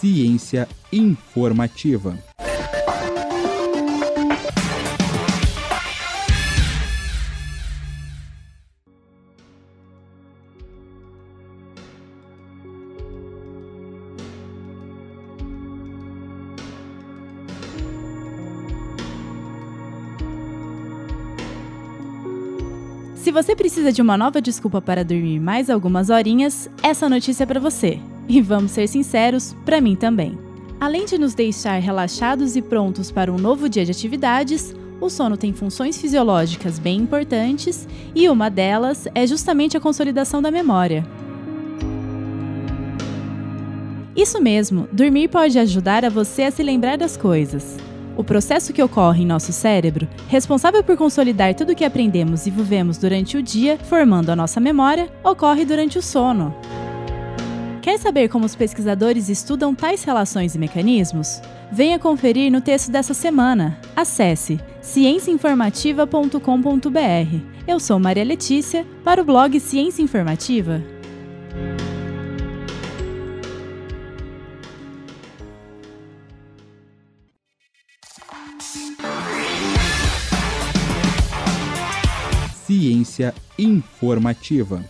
Ciência informativa. Se você precisa de uma nova desculpa para dormir mais algumas horinhas, essa notícia é para você. E vamos ser sinceros, para mim também. Além de nos deixar relaxados e prontos para um novo dia de atividades, o sono tem funções fisiológicas bem importantes e uma delas é justamente a consolidação da memória. Isso mesmo, dormir pode ajudar a você a se lembrar das coisas. O processo que ocorre em nosso cérebro, responsável por consolidar tudo o que aprendemos e vivemos durante o dia, formando a nossa memória, ocorre durante o sono. Quer saber como os pesquisadores estudam tais relações e mecanismos? Venha conferir no texto dessa semana. Acesse cienciainformativa.com.br. Eu sou Maria Letícia, para o blog Ciência Informativa. Ciência informativa.